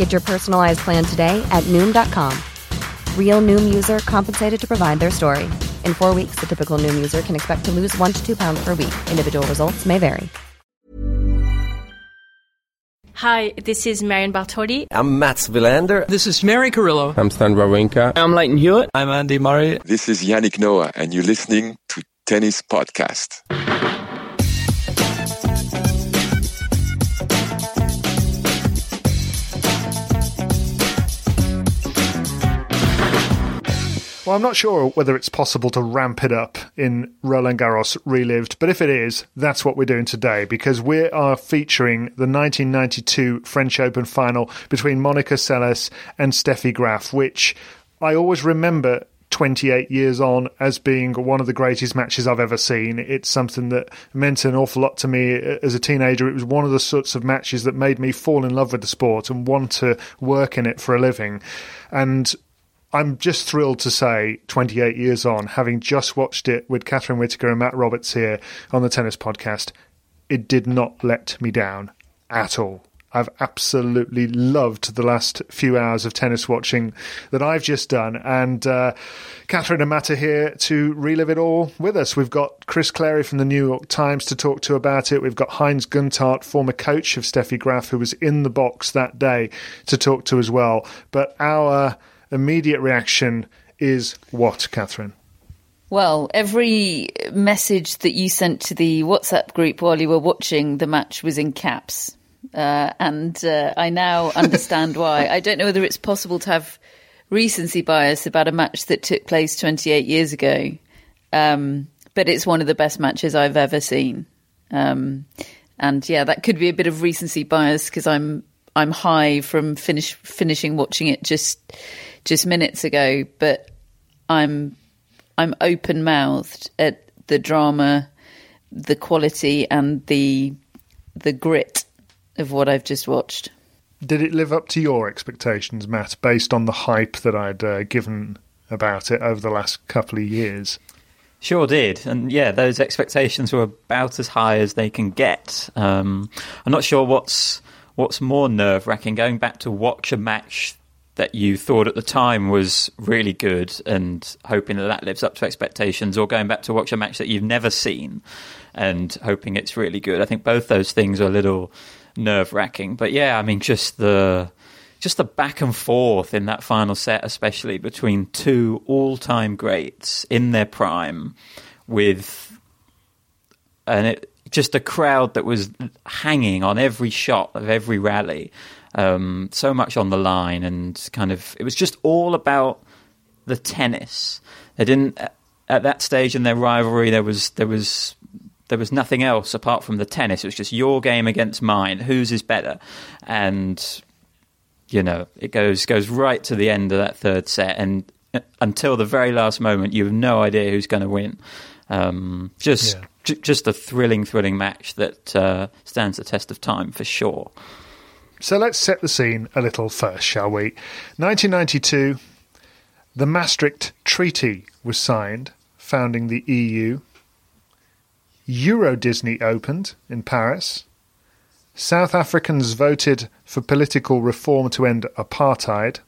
Get your personalized plan today at Noom.com. Real Noom user compensated to provide their story. In four weeks, the typical Noom user can expect to lose one to two pounds per week. Individual results may vary. Hi, this is Marion Bartoli. I'm Mats Wilander. This is Mary Carillo. I'm Stan Wawrinka. I'm Lleyton Hewitt. I'm Andy Murray. This is Yannick Noah, and you're listening to Tennis Podcast. Well, I'm not sure whether it's possible to ramp it up in Roland Garros Relived, but if it is, that's what we're doing today because we are featuring the 1992 French Open final between Monica Seles and Steffi Graf, which I always remember 28 years on as being one of the greatest matches I've ever seen. It's something that meant an awful lot to me as a teenager. It was one of the sorts of matches that made me fall in love with the sport and want to work in it for a living. And I'm just thrilled to say, 28 years on, having just watched it with Catherine Whitaker and Matt Roberts here on the Tennis Podcast, it did not let me down at all. I've absolutely loved the last few hours of tennis watching that I've just done. And uh, Catherine and Matt are here to relive it all with us. We've got Chris Clarey from the New York Times to talk to about it. We've got Heinz Günthardt, former coach of Steffi Graf, who was in the box that day to talk to as well. But our immediate reaction is what, Catherine? Well, every message that you sent to the WhatsApp group while you were watching the match was in caps. Uh, and uh, I now understand why. I don't know whether it's possible to have recency bias about a match that took place 28 years ago, um, but it's one of the best matches I've ever seen. Um, and yeah, that could be a bit of recency bias because I'm I'm high from finish finishing watching it just just minutes ago, but I'm I'm open mouthed at the drama, the quality, and the the grit of what I've just watched. Did it live up to your expectations, Matt, based on the hype that I'd uh, given about it over the last couple of years? Sure did, and yeah, those expectations were about as high as they can get. Um, I'm not sure what's what's more nerve wracking going back to watch a match that you thought at the time was really good and hoping that that lives up to expectations, or going back to watch a match that you've never seen and hoping it's really good. I think both those things are a little nerve wracking. But yeah, I mean, just the just the back and forth in that final set, especially between two all time greats in their prime, with and it just a crowd that was hanging on every shot of every rally um, so much on the line, and kind of it was just all about the tennis. They didn't at that stage in their rivalry. There was there was there was nothing else apart from the tennis. It was just your game against mine. Whose is better? And you know, it goes goes right to the end of that third set, and uh, until the very last moment, you have no idea who's going to win. Um, just yeah. j- just a thrilling, thrilling match that uh, stands the test of time for sure. So let's set the scene a little first, shall we? 1992, the Maastricht Treaty was signed, founding the EU. Euro Disney opened in Paris. South Africans voted for political reform to end apartheid.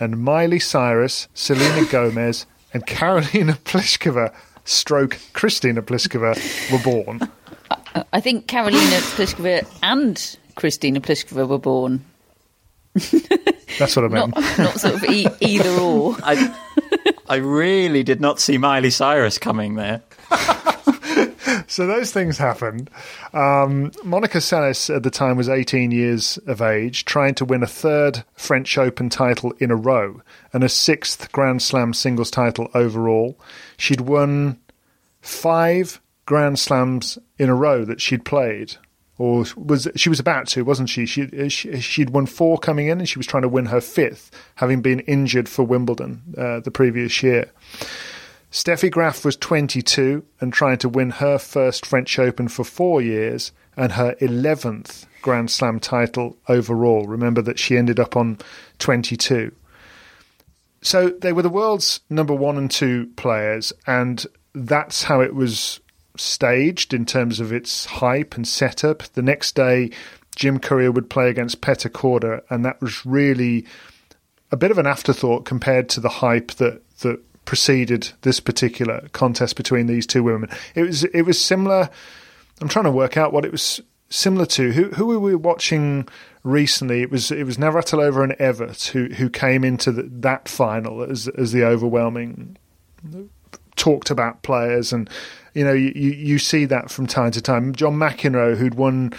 And Miley Cyrus, Selena Gomez, and Karolina Pliskova, stroke Kristina Pliskova, were born. I think Karolina Pliskova and Kristina Pliskova were born. That's what I meant. not, not sort of e- either or. I, I really did not see Miley Cyrus coming there. so those things happened. Um, Monica Seles at the time was 18 years of age, trying to win a third French Open title in a row and a sixth Grand Slam singles title overall. She'd won five Grand Slams in a row that she'd played. Or was she was about to, wasn't she? She, she she'd won four coming in, and she was trying to win her fifth, having been injured for Wimbledon uh, the previous year. Steffi Graf was 22 and trying to win her first French Open for four years and her 11th Grand Slam title overall. Remember that she ended up on 22. So they were the world's number one and two players, and that's how it was staged in terms of its hype and setup. The next day, Jim Courier would play against Petr Korda, and that was really a bit of an afterthought compared to the hype that that preceded this particular contest between these two women. It was it was similar. I'm trying to work out what it was similar to. Who who were we watching recently? It was it was Navratilova and Evert who who came into the, that final as as the overwhelming talked about players and you know you you see that from time to time. John McEnroe who'd won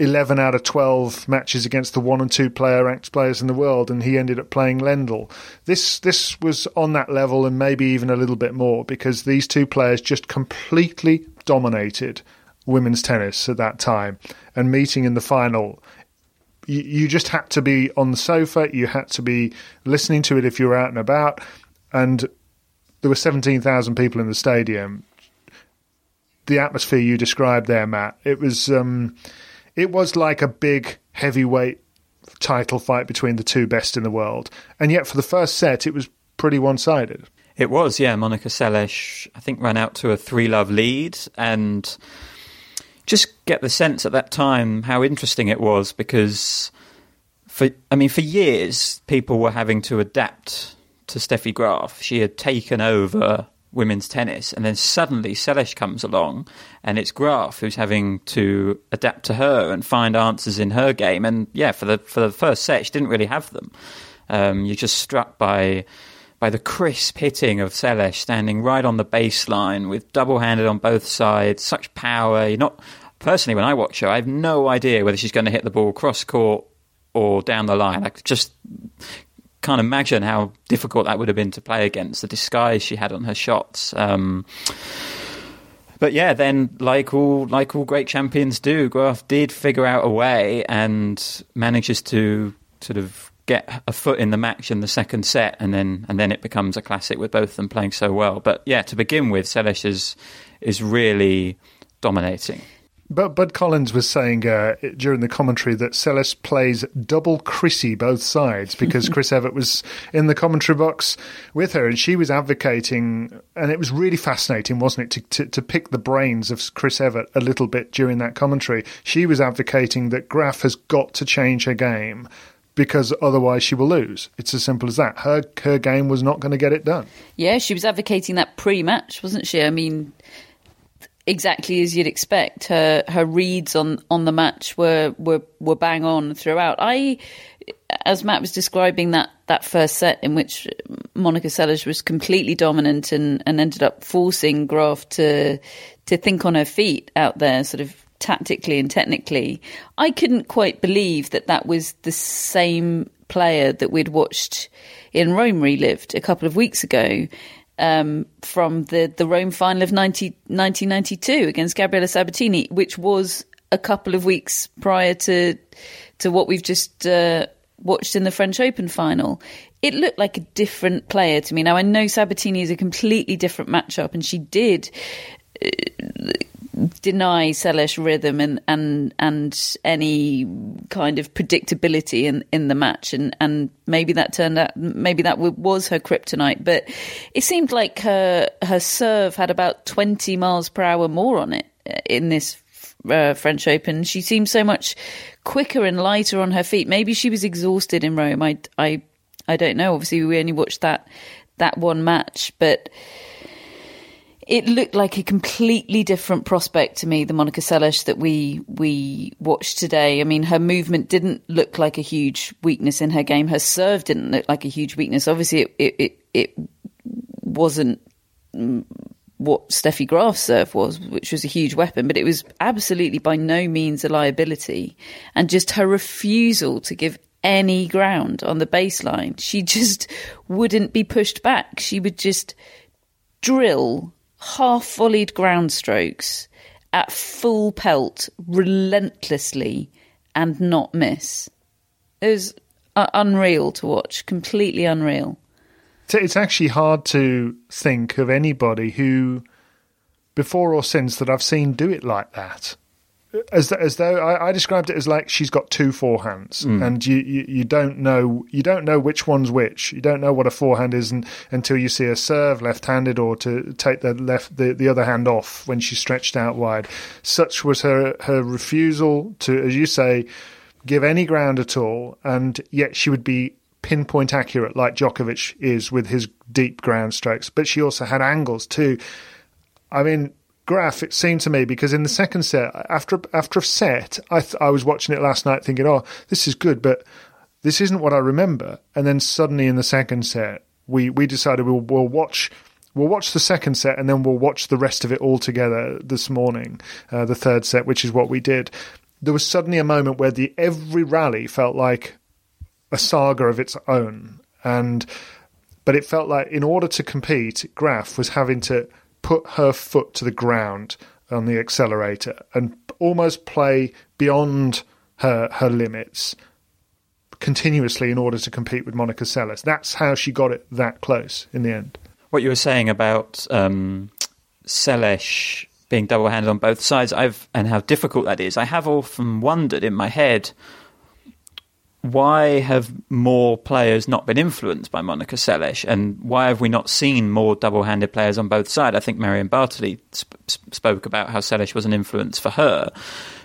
11 out of 12 matches against the one and two player ranked players in the world, and he ended up playing Lendl. This this was on that level, and maybe even a little bit more, because these two players just completely dominated women's tennis at that time. And meeting in the final, you, you just had to be on the sofa, you had to be listening to it if you were out and about, and there were 17,000 people in the stadium. The atmosphere you described there, Matt, it was. Um, it was like a big heavyweight title fight between the two best in the world. And yet, for the first set, it was pretty one sided. It was, yeah. Monica Seles, I think, ran out to a three love lead and just get the sense at that time how interesting it was because, for I mean, for years, people were having to adapt to Steffi Graf. She had taken over women's tennis, and then suddenly Seles comes along, and it's Graf who's having to adapt to her and find answers in her game. And yeah, for the for the first set, she didn't really have them. Um, you're just struck by by the crisp hitting of Seles standing right on the baseline with double handed on both sides, such power. You're not personally when I watch her, I have no idea whether she's going to hit the ball cross court or down the line. I just can't imagine how difficult that would have been to play against the disguise she had on her shots. Um, but yeah, then like all like all great champions do, Graf did figure out a way and manages to sort of get a foot in the match in the second set, and then and then it becomes a classic with both of them playing so well. But yeah, to begin with, Seles is is really dominating. But Bud Collins was saying uh, during the commentary that Seles plays double Chrissy both sides because Chris Evert was in the commentary box with her and she was advocating, and it was really fascinating, wasn't it, to, to, to pick the brains of Chris Evert a little bit during that commentary. She was advocating that Graf has got to change her game because otherwise she will lose. It's as simple as that. Her her game was not going to get it done. Yeah, she was advocating that pre-match, wasn't she? I mean, exactly as you'd expect. Her her reads on, on the match were, were were bang on throughout. I, as Matt was describing that, that first set in which Monica Seles was completely dominant and, and ended up forcing Graf to to think on her feet out there, sort of tactically and technically. I couldn't quite believe that that was the same player that we'd watched in Rome relived a couple of weeks ago um, from the, the Rome final of 90, 1992 against Gabriela Sabatini, which was a couple of weeks prior to to what we've just uh, watched in the French Open final. It looked like a different player to me. Now I know Sabatini is a completely different matchup, and she did. Uh, deny Seles rhythm and, and and any kind of predictability in, in the match and, and maybe that turned out maybe that was her kryptonite but it seemed like her her serve had about 20 miles per hour more on it uh, in this uh, French Open. She seemed so much quicker and lighter on her feet. Maybe she was exhausted in Rome. I I I don't know. Obviously we only watched that that one match but it looked like a completely different prospect to me, the Monica Seles that we we watched today. I mean, her movement didn't look like a huge weakness in her game. Her serve didn't look like a huge weakness. Obviously, it it it, it wasn't mm, what Steffi Graf's serve was, which was a huge weapon, but it was absolutely by no means a liability. And just her refusal to give any ground on the baseline, she just wouldn't be pushed back. She would just drill half volleyed ground strokes at full pelt relentlessly and not miss. It was uh, unreal to watch, completely unreal. It's actually hard to think of anybody who, before or since, that I've seen do it like that. As as though I, I described it as like she's got two forehands, mm. and you, you, you don't know you don't know which one's which. You don't know what a forehand is and, until you see her serve left-handed or to take the left the, the other hand off when she's stretched out wide. Such was her her refusal to, as you say, give any ground at all, and yet she would be pinpoint accurate like Djokovic is with his deep ground strokes. But she also had angles too. I mean, Graf, it seemed to me because in the second set, after after a set, I th- I was watching it last night thinking, oh, this is good, but this isn't what I remember. And then suddenly in the second set, we we decided we'll, we'll watch we'll watch the second set and then we'll watch the rest of it all together this morning, uh, the third set, which is what we did. There was suddenly a moment where the every rally felt like a saga of its own, and but it felt like in order to compete, Graf was having to put her foot to the ground on the accelerator and almost play beyond her her limits continuously in order to compete with Monica Seles. That's how she got it that close in the end. What you were saying about um, Seles being double handed on both sides. I've and how difficult that is. I have often wondered in my head why have more players not been influenced by Monica Seles, and why have we not seen more double-handed players on both sides? I think Marion Bartoli sp- spoke about how Seles was an influence for her,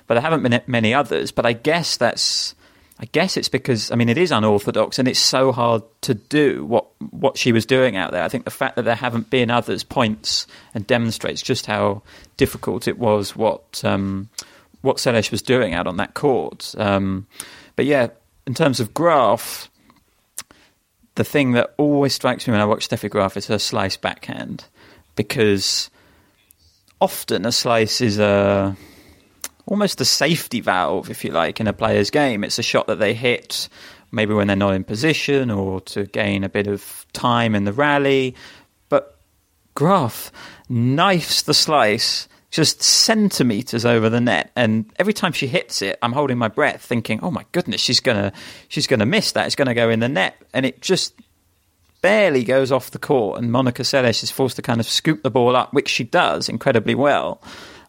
but there haven't been many others. But I guess that's I guess it's because I mean it is unorthodox and it's so hard to do what what she was doing out there. I think the fact that there haven't been others points and demonstrates just how difficult it was what um, what Seles was doing out on that court. Um, but yeah, in terms of Graf, the thing that always strikes me when I watch Steffi Graf is her slice backhand because often a slice is a almost a safety valve, if you like, in a player's game. It's a shot that they hit maybe when they're not in position or to gain a bit of time in the rally. But Graf knifes the slice just centimeters over the net, and every time she hits it, I'm holding my breath, thinking, "Oh my goodness, she's gonna she's gonna miss that. It's gonna go in the net," and it just barely goes off the court, and Monica Seles is forced to kind of scoop the ball up, which she does incredibly well.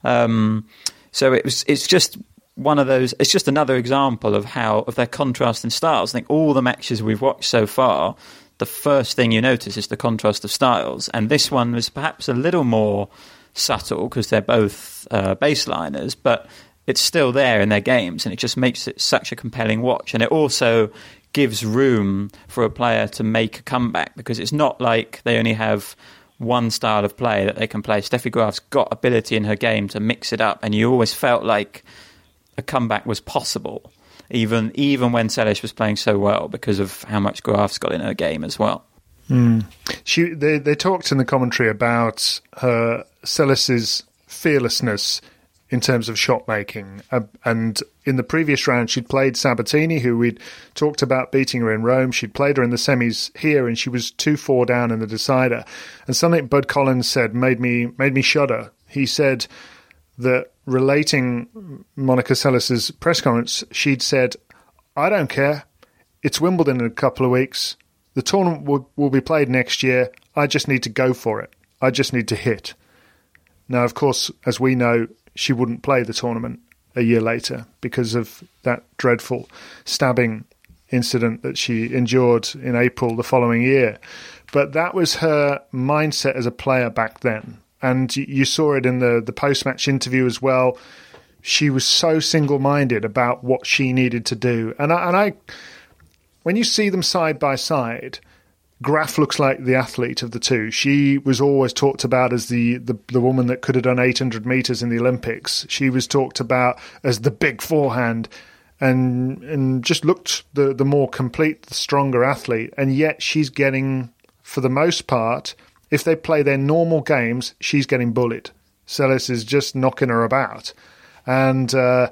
Um, so it was. It's just one of those. It's just another example of how of their contrast in styles. I think all the matches we've watched so far, the first thing you notice is the contrast of styles, and this one was perhaps a little more subtle because they're both uh, baseliners, but it's still there in their games, and it just makes it such a compelling watch. And it also gives room for a player to make a comeback because it's not like they only have one style of play that they can play. Steffi Graf's got ability in her game to mix it up, and you always felt like a comeback was possible, even even when Seles was playing so well because of how much Graf's got in her game as well. Mm. She they they talked in the commentary about her Seles's fearlessness in terms of shot making. Uh, and in the previous round, she'd played Sabatini, who we'd talked about beating her in Rome. She'd played her in the semis here, and she was two four down in the decider. And something Bud Collins said made me made me shudder. He said that relating Monica Seles's press conference, she'd said, "I don't care. It's Wimbledon in a couple of weeks. The tournament will, will be played next year. I just need to go for it. I just need to hit." Now, of course, as we know, she wouldn't play the tournament a year later because of that dreadful stabbing incident that she endured in April the following year. But that was her mindset as a player back then. And you saw it in the, the post match interview as well. She was so single minded about what she needed to do. And I, and I, when you see them side by side, Graf looks like the athlete of the two. She was always talked about as the, the, the woman that could have done 800 meters in the Olympics. She was talked about as the big forehand and and just looked the, the more complete, the stronger athlete. And yet she's getting, for the most part, if they play their normal games, she's getting bullied. Seles is just knocking her about, and uh,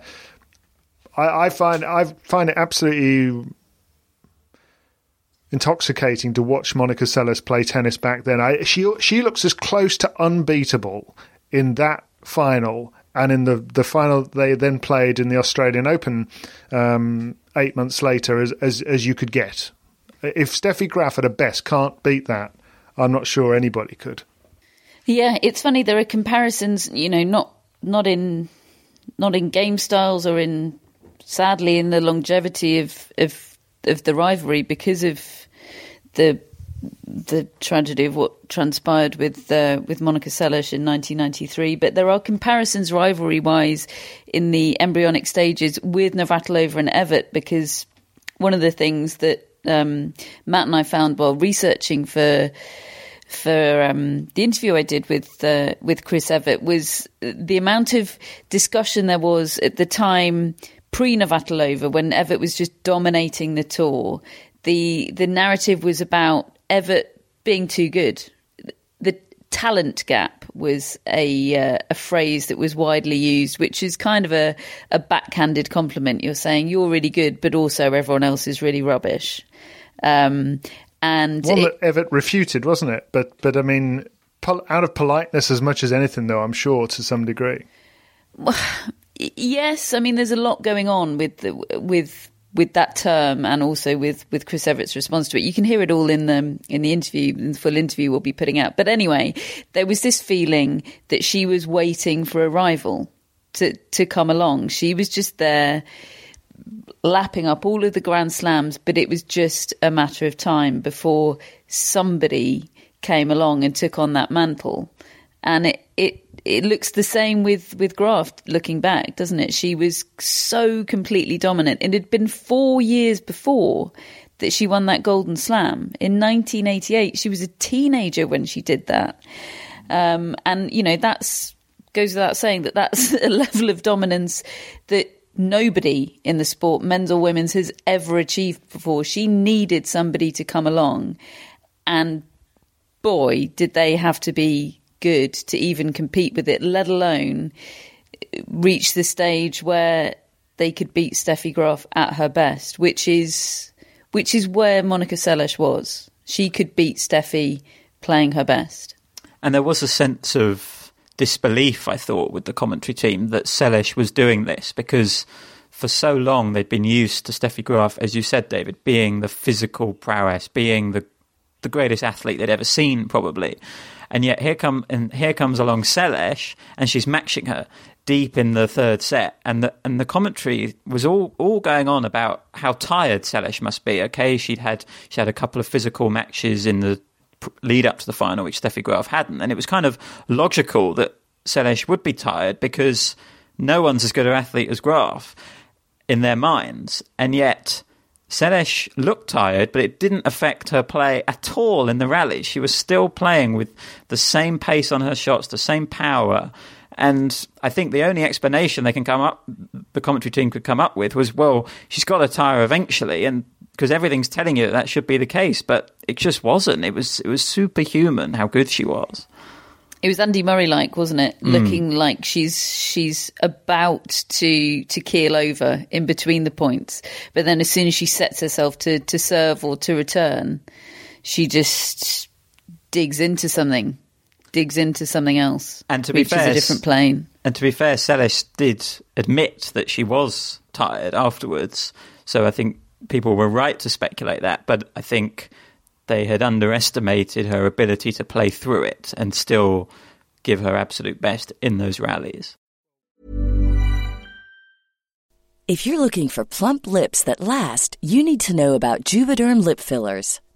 I, I find I find it absolutely intoxicating to watch Monica Seles play tennis back then. I, she she looks as close to unbeatable in that final and in the the final they then played in the Australian Open um, eight months later as, as as you could get. If Steffi Graf at her best can't beat that, I'm not sure anybody could. Yeah, it's funny. There are comparisons, you know, not not in not in game styles or in sadly in the longevity of of of the rivalry because of the the tragedy of what transpired with uh, with Monica Seles in 1993. But there are comparisons rivalry wise in the embryonic stages with Navratilova and Evert because one of the things that um, Matt and I found while researching for for um, the interview I did with uh, with Chris Evert was the amount of discussion there was at the time pre Navratilova when Evert was just dominating the tour. The the narrative was about Evert being too good. The talent gap was a uh, a phrase that was widely used, which is kind of a, a backhanded compliment. You're saying you're really good, but also everyone else is really rubbish. Um, and one it, that Evert refuted, wasn't it? But but I mean, pol- out of politeness as much as anything, though, I'm sure to some degree. Yes, I mean, there's a lot going on with the, with with that term and also with, with Chris Evert's response to it. You can hear it all in the in the interview, in the full interview we'll be putting out. But anyway, there was this feeling that she was waiting for a rival to to come along. She was just there lapping up all of the grand slams, but it was just a matter of time before somebody came along and took on that mantle. And it, it it looks the same with with Graf looking back, doesn't it? She was so completely dominant. It had been four years before that she won that Golden Slam in 1988. She was a teenager when she did that, um, and you know that's goes without saying that that's a level of dominance that nobody in the sport, men's or women's, has ever achieved before. She needed somebody to come along, and boy, did they have to be good to even compete with it, let alone reach the stage where they could beat Steffi Graf at her best, which is which is where Monica Seles was. She could beat Steffi playing her best. And there was a sense of disbelief, I thought, with the commentary team that Seles was doing this because for so long they'd been used to Steffi Graf, as you said, David, being the physical prowess, being the the greatest athlete they'd ever seen, probably. And yet here come and here comes along Seles, and she's matching her deep in the third set, and the and the commentary was all all going on about how tired Seles must be. Okay, she'd had she had a couple of physical matches in the lead up to the final, which Steffi Graf hadn't, and it was kind of logical that Seles would be tired because no one's as good an athlete as Graf in their minds, and yet Seles looked tired, but it didn't affect her play at all in the rally. She was still playing with the same pace on her shots, the same power. And I think the only explanation they can come up, the commentary team could come up with was, well, she's got to tire eventually, and because everything's telling you that, that should be the case, but it just wasn't. It was it was superhuman how good she was. It was Andy Murray like, wasn't it? Mm. Looking like she's she's about to to keel over in between the points, but then as soon as she sets herself to to serve or to return, she just digs into something, digs into something else, and to be fair, a different plane. And to be fair, Seles did admit that she was tired afterwards, so I think people were right to speculate that. But I think they had underestimated her ability to play through it and still give her absolute best in those rallies. If you're looking for plump lips that last, you need to know about Juvederm lip fillers.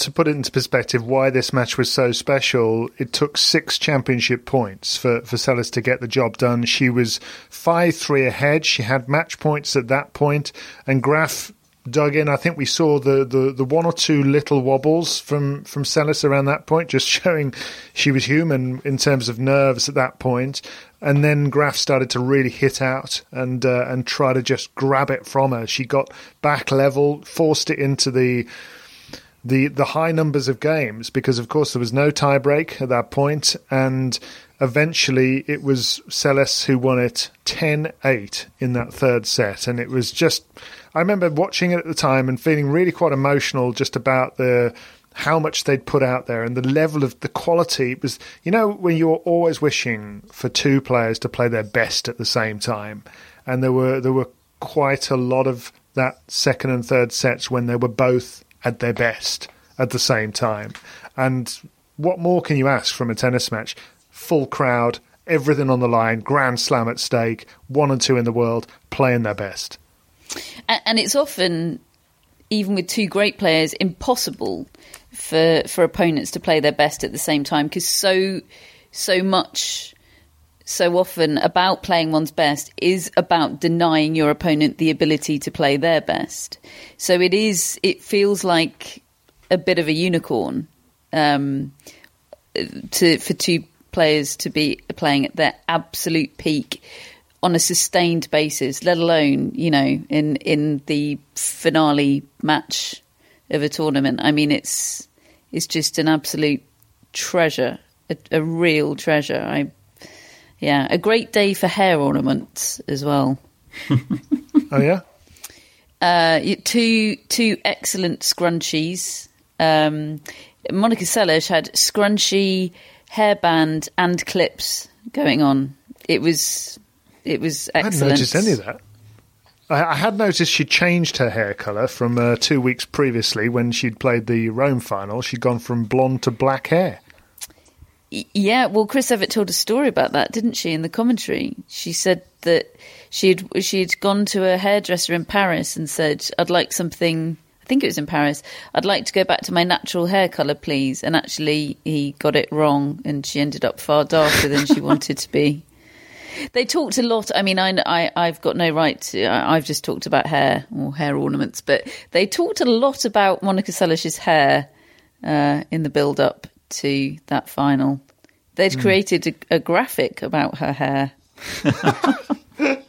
To put it into perspective, why this match was so special, it took six championship points for, for Seles to get the job done. She was 5 3 ahead. She had match points at that point, and Graf dug in. I think we saw the, the, the one or two little wobbles from, from Seles around that point, just showing she was human in terms of nerves at that point. And then Graf started to really hit out and uh, and try to just grab it from her. She got back level, forced it into the the the high numbers of games because of course there was no tiebreak at that point and eventually it was Seles who won it 10-8 in that third set. And it was just I remember watching it at the time and feeling really quite emotional just about the how much they'd put out there and the level of the quality. It was you know when you're always wishing for two players to play their best at the same time. And there were there were quite a lot of that second and third sets when they were both at their best at the same time. And what more can you ask from a tennis match? Full crowd, everything on the line, grand slam at stake, one and two in the world, playing their best. And it's often, even with two great players, impossible for for opponents to play their best at the same time because so so much so often about playing one's best is about denying your opponent the ability to play their best. So it is. It feels like a bit of a unicorn um, to for two players to be playing at their absolute peak on a sustained basis, let alone you know in in the finale match of a tournament. I mean, it's it's just an absolute treasure, a, a real treasure. I yeah, a great day for hair ornaments as well. oh yeah. Uh, two two excellent scrunchies. Um, Monica Seles had scrunchy, hairband, and clips going on. It was it was excellent. I hadn't noticed any of that. I, I had noticed she changed her hair colour from uh, two weeks previously when she'd played the Rome final. She'd gone from blonde to black hair. Yeah, well, Chris Evert told a story about that, didn't she? In the commentary, she said that she'd she'd gone to a hairdresser in Paris and said, "I'd like something." I I think it was in Paris. I'd like to go back to my natural hair color, please. And actually, he got it wrong, and she ended up far darker than she wanted to be. They talked a lot. I mean, I, I have got no right to. I've just talked about hair or hair ornaments, but they talked a lot about Monica Seles's hair uh, in the build up to that final. They'd mm. created a, a graphic about her hair.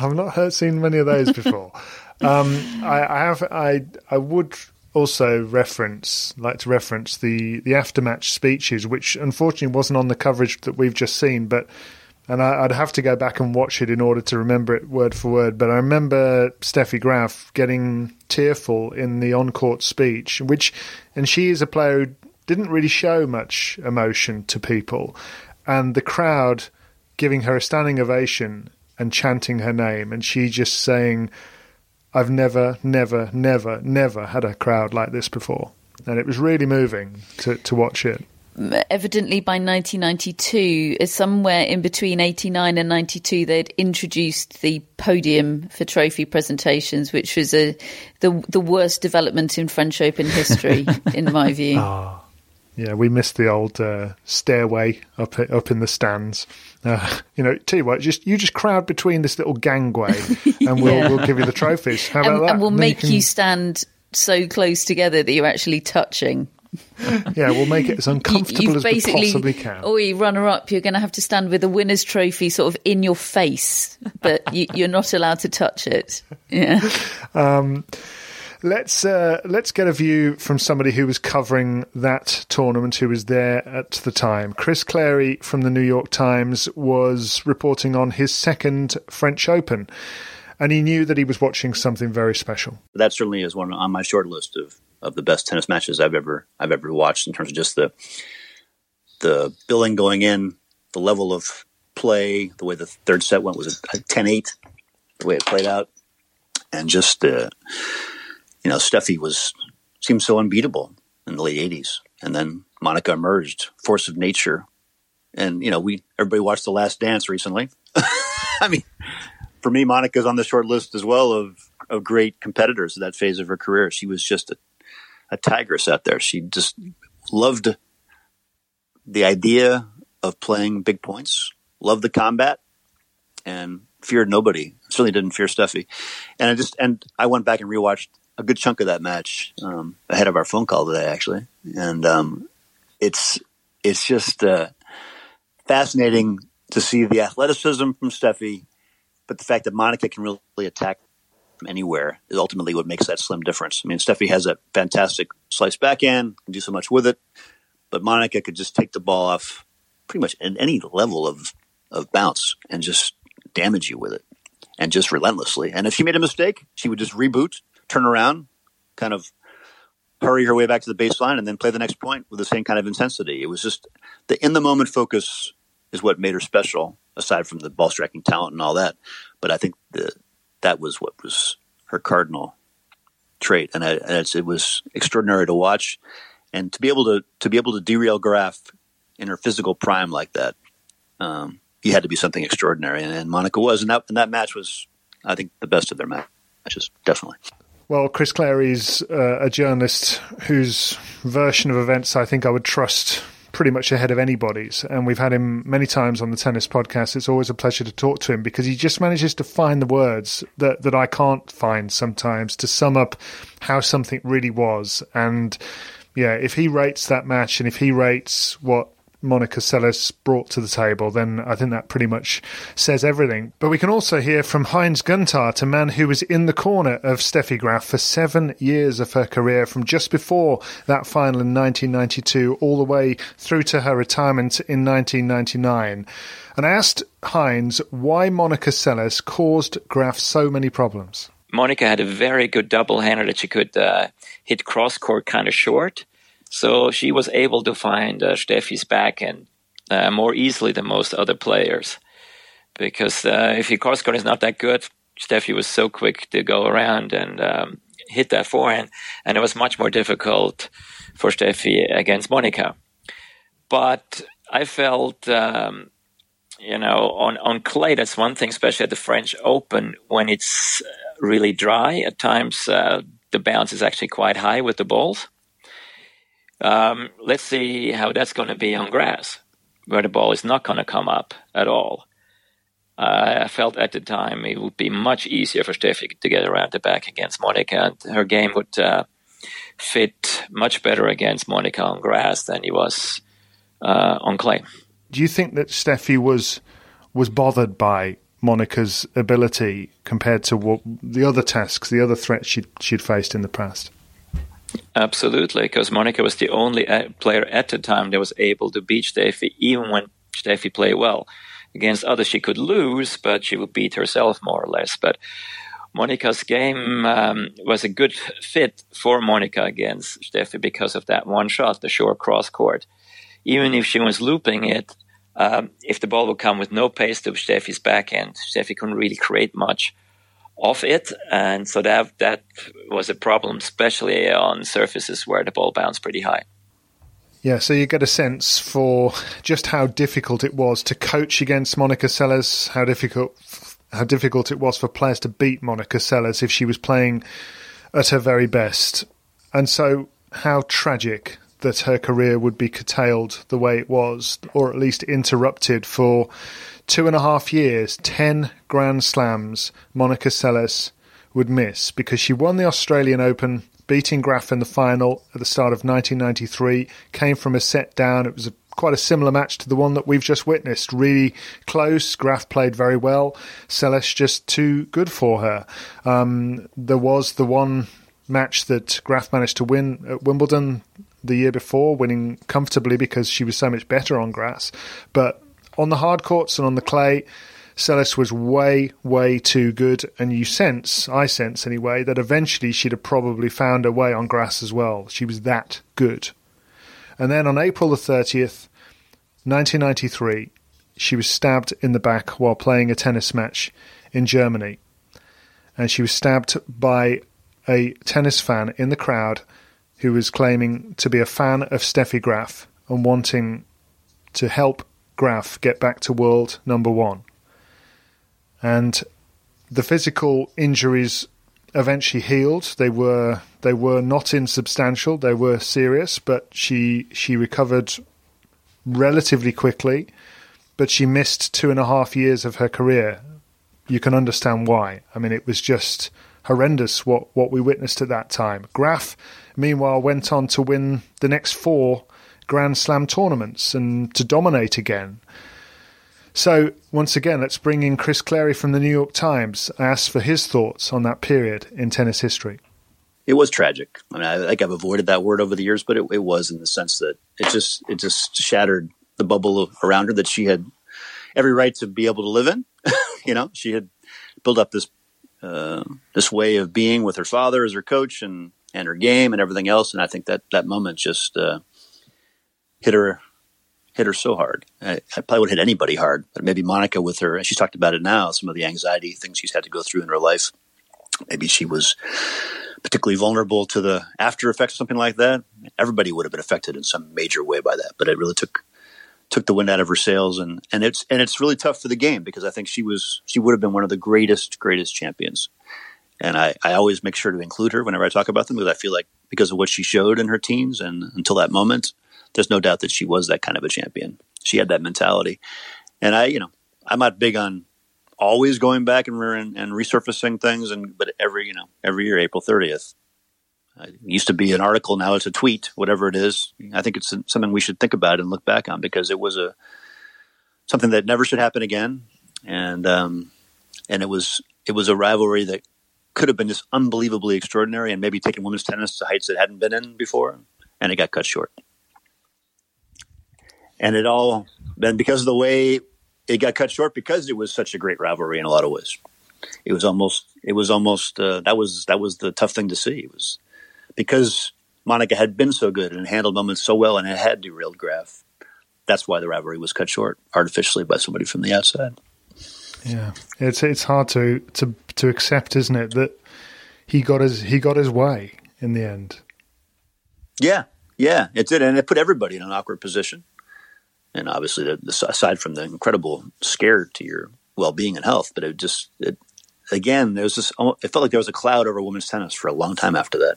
I've not heard seen many of those before. Um, I, I, have. I I would also reference like to reference the the aftermatch speeches, which unfortunately wasn't on the coverage that we've just seen, but. And I, would have to go back and watch it in order to remember it word for word. But I remember Steffi Graf getting tearful in the on court speech, which, and she is a player who didn't really show much emotion to people. And the crowd giving her a standing ovation and chanting her name, and she just saying, I've never, never, never, never had a crowd like this before. And it was really moving to, to watch it. Evidently, by 1992, uh, somewhere in between 89 and 92, they'd introduced the podium for trophy presentations, which was a the the worst development in French Open history, in my view. Oh, yeah, we missed the old uh, stairway up up in the stands. Uh, you know, tell you what, just you just crowd between this little gangway, and we'll yeah. we'll give you the trophies. How about and, that? And we'll make you, can... you stand so close together that you're actually touching. yeah, we'll make it as uncomfortable as we possibly can. Oh, you runner up, you're going to have to stand with the winner's trophy sort of in your face, but you, are not allowed to touch it. Yeah. Um, Let's uh, let's get a view from somebody who was covering that tournament, who was there at the time. Chris Clarey from the New York Times was reporting on his second French Open, and he knew that he was watching something very special. That certainly is one on my short list of, of the best tennis matches I've ever I've ever watched in terms of just the the billing going in, the level of play, the way the third set went was a 10-8, the way it played out, and just. Uh, you know, Steffi was seemed so unbeatable in the late '80s, and then Monica emerged, force of nature, and you know, we everybody watched The Last Dance recently. I mean, for me, Monica's on the short list as well of of great competitors of that phase of her career. She was just a, a tigress out there. She just loved the idea of playing big points, loved the combat, and feared nobody. Certainly didn't fear Steffi. And I just and I went back and rewatched a good chunk of that match um, ahead of our phone call today, actually, and um, it's it's just uh, fascinating to see the athleticism from Steffi, but the fact that Monica can really attack from anywhere is ultimately what makes that slim difference. I mean, Steffi has a fantastic slice backhand, can do so much with it, but Monica could just take the ball off pretty much at any level of of bounce and just damage you with it and just relentlessly. And if she made a mistake, she would just reboot turn around, kind of hurry her way back to the baseline, and then play the next point with the same kind of intensity. It was just the in the moment focus is what made her special, aside from the ball striking talent and all that. But I think the, that was what was her cardinal trait, and, I, and it was extraordinary to watch, and to be able to to be able to derail Graf in her physical prime like that. Um, you had to be something extraordinary, and, and Monica was, and that and that match was, I think, the best of their matches, definitely. Well, Chris Clarey's uh, a journalist whose version of events I think I would trust pretty much ahead of anybody's. And we've had him many times on the tennis podcast. It's always a pleasure to talk to him because he just manages to find the words that, that I can't find sometimes to sum up how something really was. And yeah, if he rates that match and if he rates what Monica Seles brought to the table, then I think that pretty much says everything. But we can also hear from Heinz Günthardt, a man who was in the corner of Steffi Graf for seven years of her career, from just before that final in 1992 all the way through to her retirement in 1999. And I asked Heinz why Monica Seles caused Graf so many problems. Monica had a very good double hander that she could uh, hit cross court kind of short so she was able to find uh, Steffi's backhand uh, more easily than most other players. Because uh, if your court is not that good, Steffi was so quick to go around and um, hit that forehand, and it was much more difficult for Steffi against Monica. But I felt, um, you know, on, on clay, that's one thing, especially at the French Open, when it's really dry, at times uh, the bounce is actually quite high with the balls. Um, let's see how that's going to be on grass, where the ball is not going to come up at all. Uh, I felt at the time it would be much easier for Steffi to get around the back against Monica, and her game would uh, fit much better against Monica on grass than he was uh, on clay. Do you think that Steffi was was bothered by Monica's ability compared to what the other tasks, the other threats she'd, she'd faced in the past? Absolutely, because Monica was the only player at the time that was able to beat Steffi, even when Steffi played well. Against others, she could lose, but she would beat herself more or less. But Monica's game um, was a good fit for Monica against Steffi because of that one shot, the short cross court. Even if she was looping it, um, if the ball would come with no pace to Steffi's backhand, Steffi couldn't really create much of it, and so that that was a problem, especially on surfaces where the ball bounced pretty high. Yeah, so you get a sense for just how difficult it was to coach against Monica Seles, how difficult how difficult it was for players to beat Monica Seles if she was playing at her very best, and so how tragic that her career would be curtailed the way it was, or at least interrupted for two and a half years, 10 Grand Slams Monica Seles would miss because she won the Australian Open, beating Graf in the final at the start of 1993, came from a set down. It was a, quite a similar match to the one that we've just witnessed. Really close. Graf played very well. Seles just too good for her. Um, there was the one match that Graf managed to win at Wimbledon the year before, winning comfortably because she was so much better on grass. But on the hard courts and on the clay, Seles was way, way too good, and you sense, I sense anyway, that eventually she'd have probably found her way on grass as well. She was that good. And then on April the 30th, 1993, she was stabbed in the back while playing a tennis match in Germany. And she was stabbed by a tennis fan in the crowd who was claiming to be a fan of Steffi Graf and wanting to help Graf get back to world number one. And the physical injuries eventually healed. They were they were not insubstantial. They were serious, but she she recovered relatively quickly. But she missed two and a half years of her career. You can understand why. I mean, it was just horrendous what, what we witnessed at that time. Graf, meanwhile, went on to win the next four Grand Slam tournaments and to dominate again. So, once again, let's bring in Chris Clarey from the New York Times. I asked for his thoughts on that period in tennis history. It was tragic. I mean, I think I've avoided that word over the years, but it, it was in the sense that it just it just shattered the bubble around her that she had every right to be able to live in. you know, she had built up this uh, this way of being with her father as her coach and and her game and everything else. And I think that that moment just uh, hit her hit her so hard. I, I, probably would hit anybody hard, but maybe Monica with her. And she's talked about it now. Some of the anxiety things she's had to go through in her life. Maybe she was particularly vulnerable to the after effects of something like that. Everybody would have been affected in some major way by that, but it really took took the wind out of her sails and and it's and it's really tough for the game because I think she was she would have been one of the greatest greatest champions. And I, I always make sure to include her whenever I talk about them because I feel like because of what she showed in her teens and until that moment, there's no doubt that she was that kind of a champion. She had that mentality. And I, you know, I'm not big on always going back and, and, and resurfacing things. And, but every, you know, every year, April 30th, it used to be an article. Now it's a tweet, whatever it is. I think it's something we should think about and look back on because it was a, something that never should happen again. And, um, and it was, it was a rivalry that could have been just unbelievably extraordinary and maybe taken women's tennis to heights it hadn't been in before. And it got cut short and it all then because of the way it got cut short because it was such a great rivalry in a lot of ways. It was almost it was almost uh, that was that was the tough thing to see. It was because Monica had been so good and handled moments so well and it had derailed Graf. That's why the rivalry was cut short artificially by somebody from the outside. Yeah, it's it's hard to to to accept, isn't it, that he got his he got his way in the end. Yeah, yeah, it did, and it put everybody in an awkward position and obviously the, the, aside from the incredible scare to your well-being and health but it just it again, there was this. It felt like there was a cloud over women's tennis for a long time after that.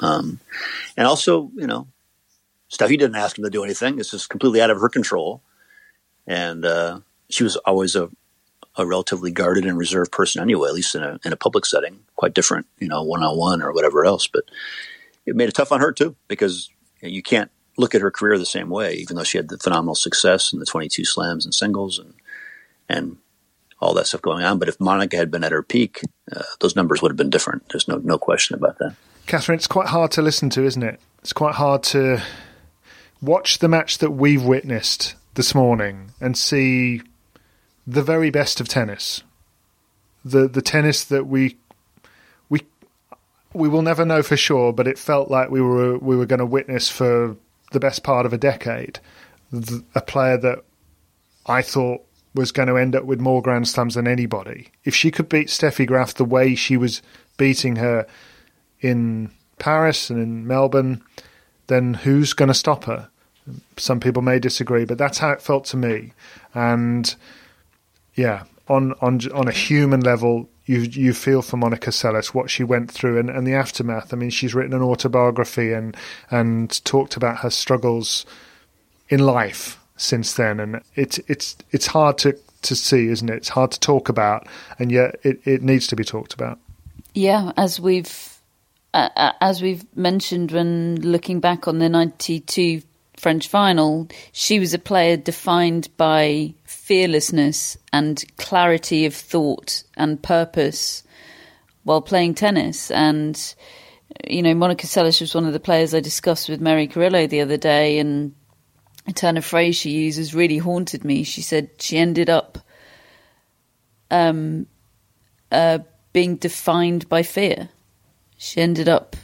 Um, and also, you know, Steffi didn't ask him to do anything. This is completely out of her control. And uh, she was always a, a relatively guarded and reserved person anyway, at least in a in a public setting. Quite different, you know, one on one or whatever else. But it made it tough on her too because you can't look at her career the same way, even though she had the phenomenal success in the 22 slams and singles and and all that stuff going on. But if Monica had been at her peak, uh, those numbers would have been different. There's no no question about that. Catherine, it's quite hard to listen to, isn't it? It's quite hard to watch the match that we've witnessed this morning and see the very best of tennis. The the tennis that we we we will never know for sure, but it felt like we were we were going to witness for the best part of a decade. a player that I thought was going to end up with more Grand Slams than anybody. If she could beat Steffi Graf the way she was beating her in Paris and in Melbourne, then who's going to stop her? Some people may disagree, but that's how it felt to me. And yeah, on on on a human level, you you feel for Monica Seles what she went through and, and the aftermath. I mean, she's written an autobiography and and talked about her struggles in life since then, and it's it's it's hard to to see, isn't it? It's hard to talk about, and yet it, it needs to be talked about. Yeah, as we've uh, as we've mentioned when looking back on the 92 French final, she was a player defined by fearlessness and clarity of thought and purpose while playing tennis. And, you know, Monica Seles was one of the players I discussed with Mary Carrillo the other day, and a turn of phrase she uses really haunted me. She said she ended up um, uh, being defined by fear she ended up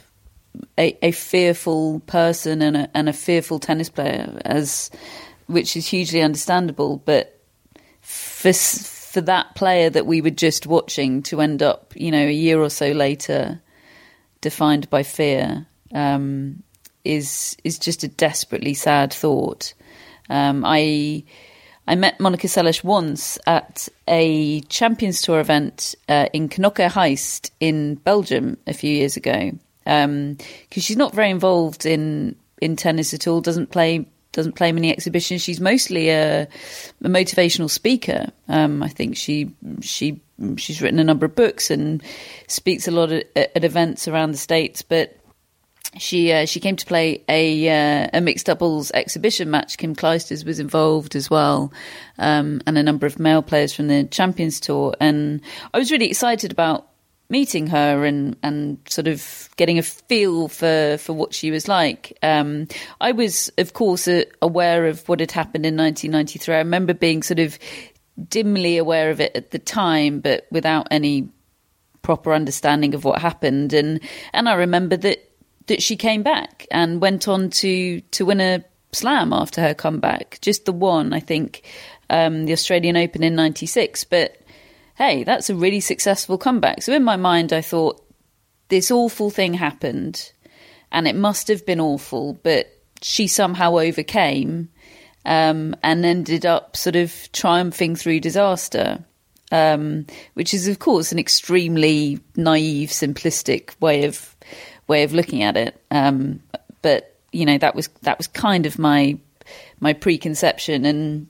a, a fearful person and a, and a fearful tennis player, as which is hugely understandable. But for for that player that we were just watching to end up, you know, a year or so later, defined by fear, um, is is just a desperately sad thought. Um, I I met Monica Seles once at a Champions Tour event uh, in Knokke Heist in Belgium a few years ago. Because um, she's not very involved in in tennis at all. Doesn't play doesn't play many exhibitions. She's mostly a, a motivational speaker. Um, I think she she she's written a number of books and speaks a lot at, at events around the states. But she uh, she came to play a uh, a mixed doubles exhibition match. Kim Clijsters was involved as well, um, and a number of male players from the Champions Tour. And I was really excited about meeting her and and sort of getting a feel for for what she was like. Um, I was, of course, uh, aware of what had happened in 1993. I remember being sort of dimly aware of it at the time, but without any proper understanding of what happened. And and I remember that that she came back and went on to to win a slam after her comeback. Just the one, I think, um, the Australian Open in '96. But hey, that's a really successful comeback. So in my mind, I thought this awful thing happened, and it must have been awful, but she somehow overcame um, and ended up sort of triumphing through disaster. Um, which is, of course, an extremely naive, simplistic way of way of looking at it. Um, but you know that was that was kind of my my preconception and.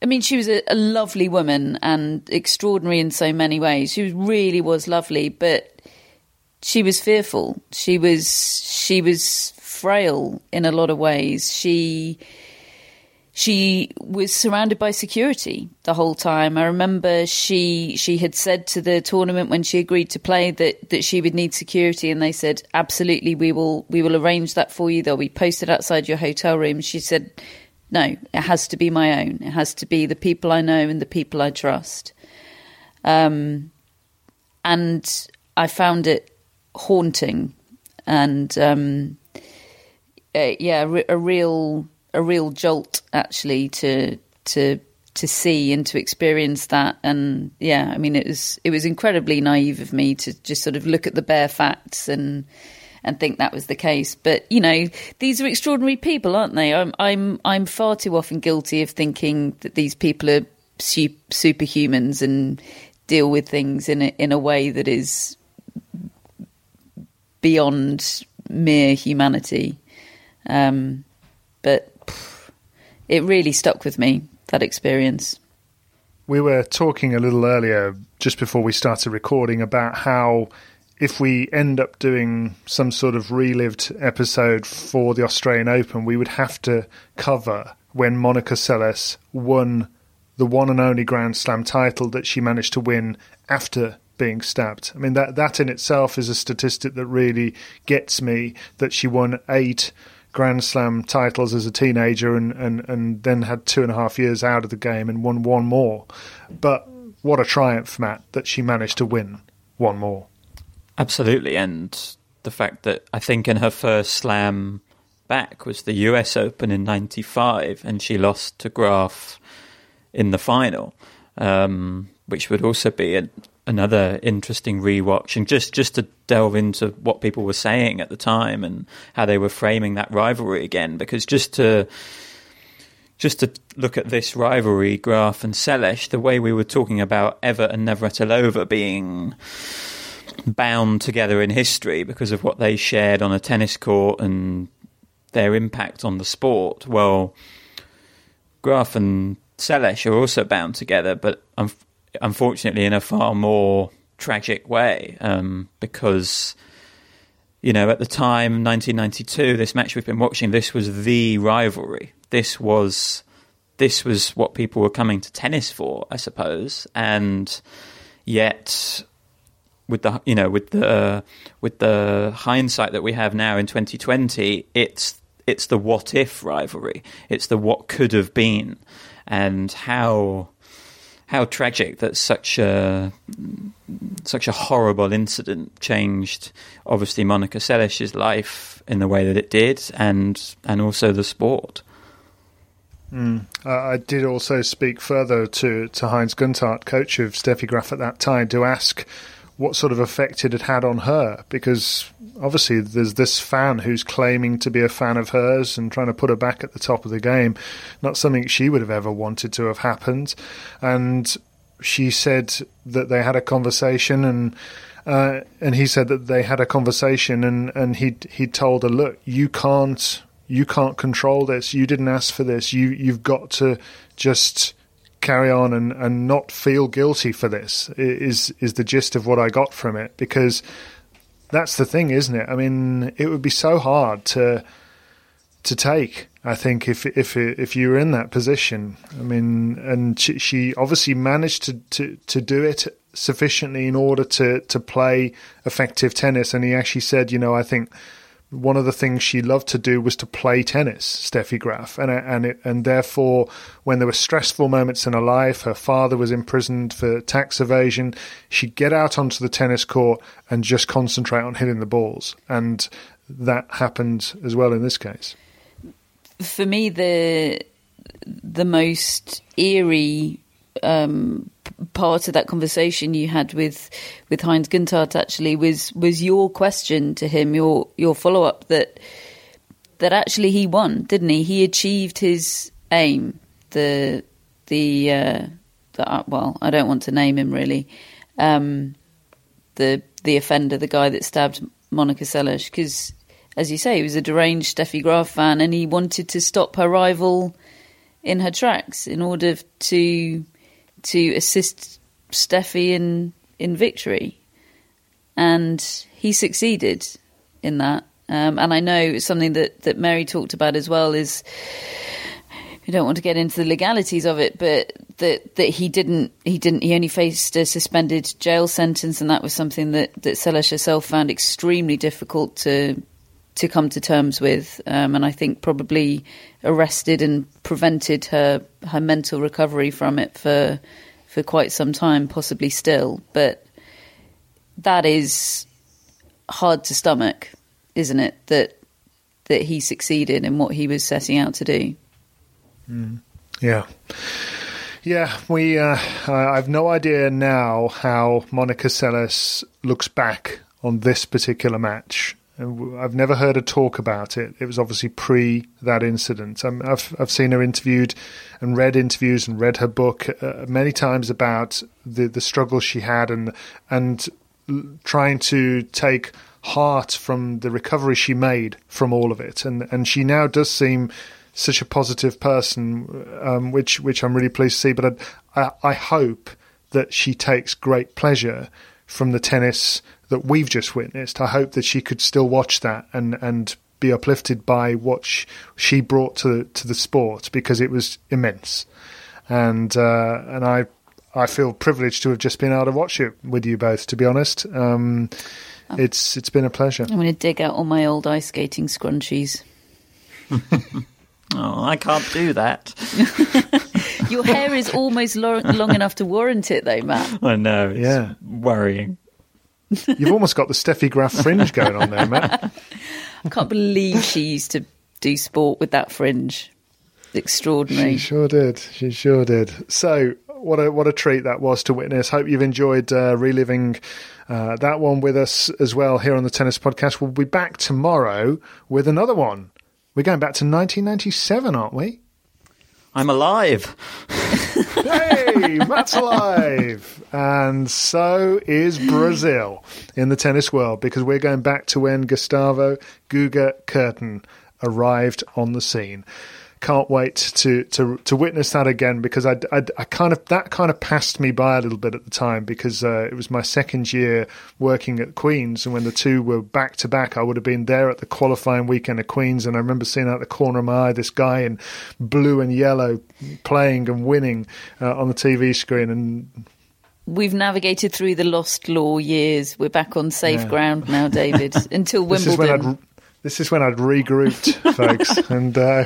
I mean, she was a, a, lovely woman and extraordinary in so many ways. She really was lovely, but she was fearful. She was she was frail in a lot of ways. She she was surrounded by security the whole time. I remember she she had said to the tournament when she agreed to play that, that she would need security, and they said absolutely we will we will arrange that for you. They'll be posted outside your hotel room. She said, no, it has to be my own. It has to be the people I know and the people I trust. Um, and I found it haunting, and um, uh, yeah, a real a real jolt actually to to to see and to experience that and yeah i mean it was it was incredibly naive of me to just sort of look at the bare facts and and think that was the case but you know these are extraordinary people aren't they i'm i'm i'm far too often guilty of thinking that these people are superhumans and deal with things in a, in a way that is beyond mere humanity. Um, but it really stuck with me that experience. We were talking a little earlier, just before we started recording, about how if we end up doing some sort of relived episode for the Australian Open, we would have to cover when Monica Seles won the one and only Grand Slam title that she managed to win after being stabbed. I mean that that in itself is a statistic that really gets me that she won eight Grand Slam titles as a teenager and, and, and then had two and a half years out of the game and won one more. But what a triumph, Matt, that she managed to win one more. Absolutely, and the fact that I think in her first slam back was the US Open in '95, and she lost to Graf in the final, um, which would also be another interesting rewatch. And just just to delve into what people were saying at the time and how they were framing that rivalry again, because just to just to look at this rivalry, Graf and Seles, the way we were talking about Evert and Navratilova being bound together in history because of what they shared on a tennis court and their impact on the sport. Well, Graf and Seles are also bound together, but un- unfortunately in a far more tragic way um, because. You know, at the time, 1992, this match we've been watching, this was the rivalry. This was, this was what people were coming to tennis for, I suppose. And yet, with the you know with the with the hindsight that we have now in 2020, it's it's the what if rivalry. It's the what could have been, and how how tragic that such a such a horrible incident changed obviously Monica Seles's life in the way that it did, and and also the sport. Mm. Uh, I did also speak further to, to Heinz Günthardt, coach of Steffi Graf at that time, to ask what sort of effect it had had on her because obviously there's this fan who's claiming to be a fan of hers and trying to put her back at the top of the game. Not something she would have ever wanted to have happened. And she said that they had a conversation and uh, and he said that they had a conversation and and he he told her look you can't you can't control this. You didn't ask for this. You you've got to just carry on and, and not feel guilty for this is is the gist of what I got from it because that's the thing, isn't it? I mean, it would be so hard to to take. I think if if if you were in that position, I mean, and she, she obviously managed to, to, to do it sufficiently in order to to play effective tennis. And he actually said, you know, I think one of the things she loved to do was to play tennis, Steffi Graf, and and it, and therefore, when there were stressful moments in her life, her father was imprisoned for tax evasion. She'd get out onto the tennis court and just concentrate on hitting the balls, and that happened as well in this case. For me, the the most eerie um, part of that conversation you had with with Heinz Günthardt actually was was your question to him, your your follow up that that actually he won, didn't he? He achieved his aim. The the, uh, the uh, well, I don't want to name him really. Um, the the offender, the guy that stabbed Monica Seles, because as you say, he was a deranged Steffi Graf fan, and he wanted to stop her rival in her tracks in order to to assist Steffi in in victory, and he succeeded in that. Um, and I know something that that Mary talked about as well is we don't want to get into the legalities of it, but that that he didn't he didn't he only faced a suspended jail sentence, and that was something that that Seles herself found extremely difficult to to come to terms with, um, and I think probably arrested and prevented her her mental recovery from it for for quite some time, possibly still. But that is hard to stomach, isn't it? That that he succeeded in what he was setting out to do. Mm. Yeah. Yeah, we. Uh, I've no idea now how Monica Seles looks back on this particular match I've never heard her talk about it. It was obviously pre that incident. Um, I've I've seen her interviewed and read interviews and read her book uh, many times about the the struggles she had and and trying to take heart from the recovery she made from all of it. And and she now does seem such a positive person, um, which which I'm really pleased to see. But I, I, I hope that she takes great pleasure from the tennis that we've just witnessed. I hope that she could still watch that and and be uplifted by what she brought to to the sport because it was immense. And uh, and I I feel privileged to have just been able to watch it with you both. To be honest, um, oh. it's it's been a pleasure. I'm going to dig out all my old ice skating scrunchies. oh, I can't do that. Your hair is almost long, long enough to warrant it, though, Matt. I know. yeah, worrying. You've almost got the Steffi Graf fringe going on there, Matt. I can't believe she used to do sport with that fringe. Extraordinary. She sure did. She sure did. So, what a what a treat that was to witness. Hope you've enjoyed uh, reliving uh, that one with us as well here on the Tennis Podcast. We'll be back tomorrow with another one. We're going back to 1997, aren't we? I'm alive. hey, Matt's alive. And so is Brazil in the tennis world because we're going back to when Gustavo Guga Kuerten arrived on the scene can't wait to to to witness that again because I, I, I, kind of that kind of passed me by a little bit at the time because uh, it was my second year working at Queens and when the two were back to back I would have been there at the qualifying weekend at Queens and I remember seeing out the corner of my eye this guy in blue and yellow playing and winning uh, on the TV screen and we've navigated through the lost law years. We're back on safe yeah. ground now, David. Until Wimbledon. This is when I'd regrouped, folks, and uh,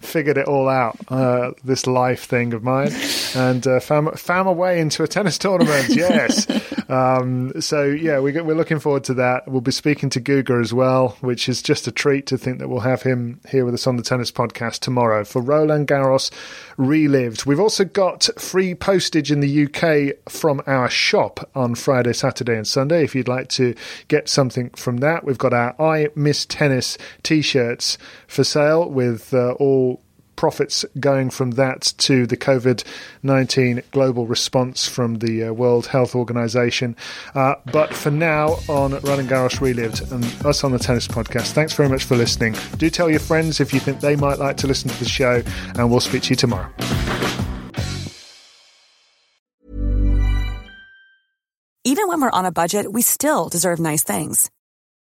figured it all out. Uh, this life thing of mine, and uh, found, found my way into a tennis tournament. Yes. um, so yeah, we, we're looking forward to that. We'll be speaking to Guga as well, which is just a treat to think that we'll have him here with us on the tennis podcast tomorrow for Roland Garros relived. We've also got free postage in the UK from our shop on Friday, Saturday, and Sunday. If you'd like to get something from that, we've got our I Miss Tennis t shirts for sale with uh, all profits going from that to the COVID 19 global response from the uh, World Health Organization. Uh, but for now, on Roland Garros Relived and us on the Tennis Podcast, thanks very much for listening. Do tell your friends if you think they might like to listen to the show, and we'll speak to you tomorrow. Even when we're on a budget, we still deserve nice things.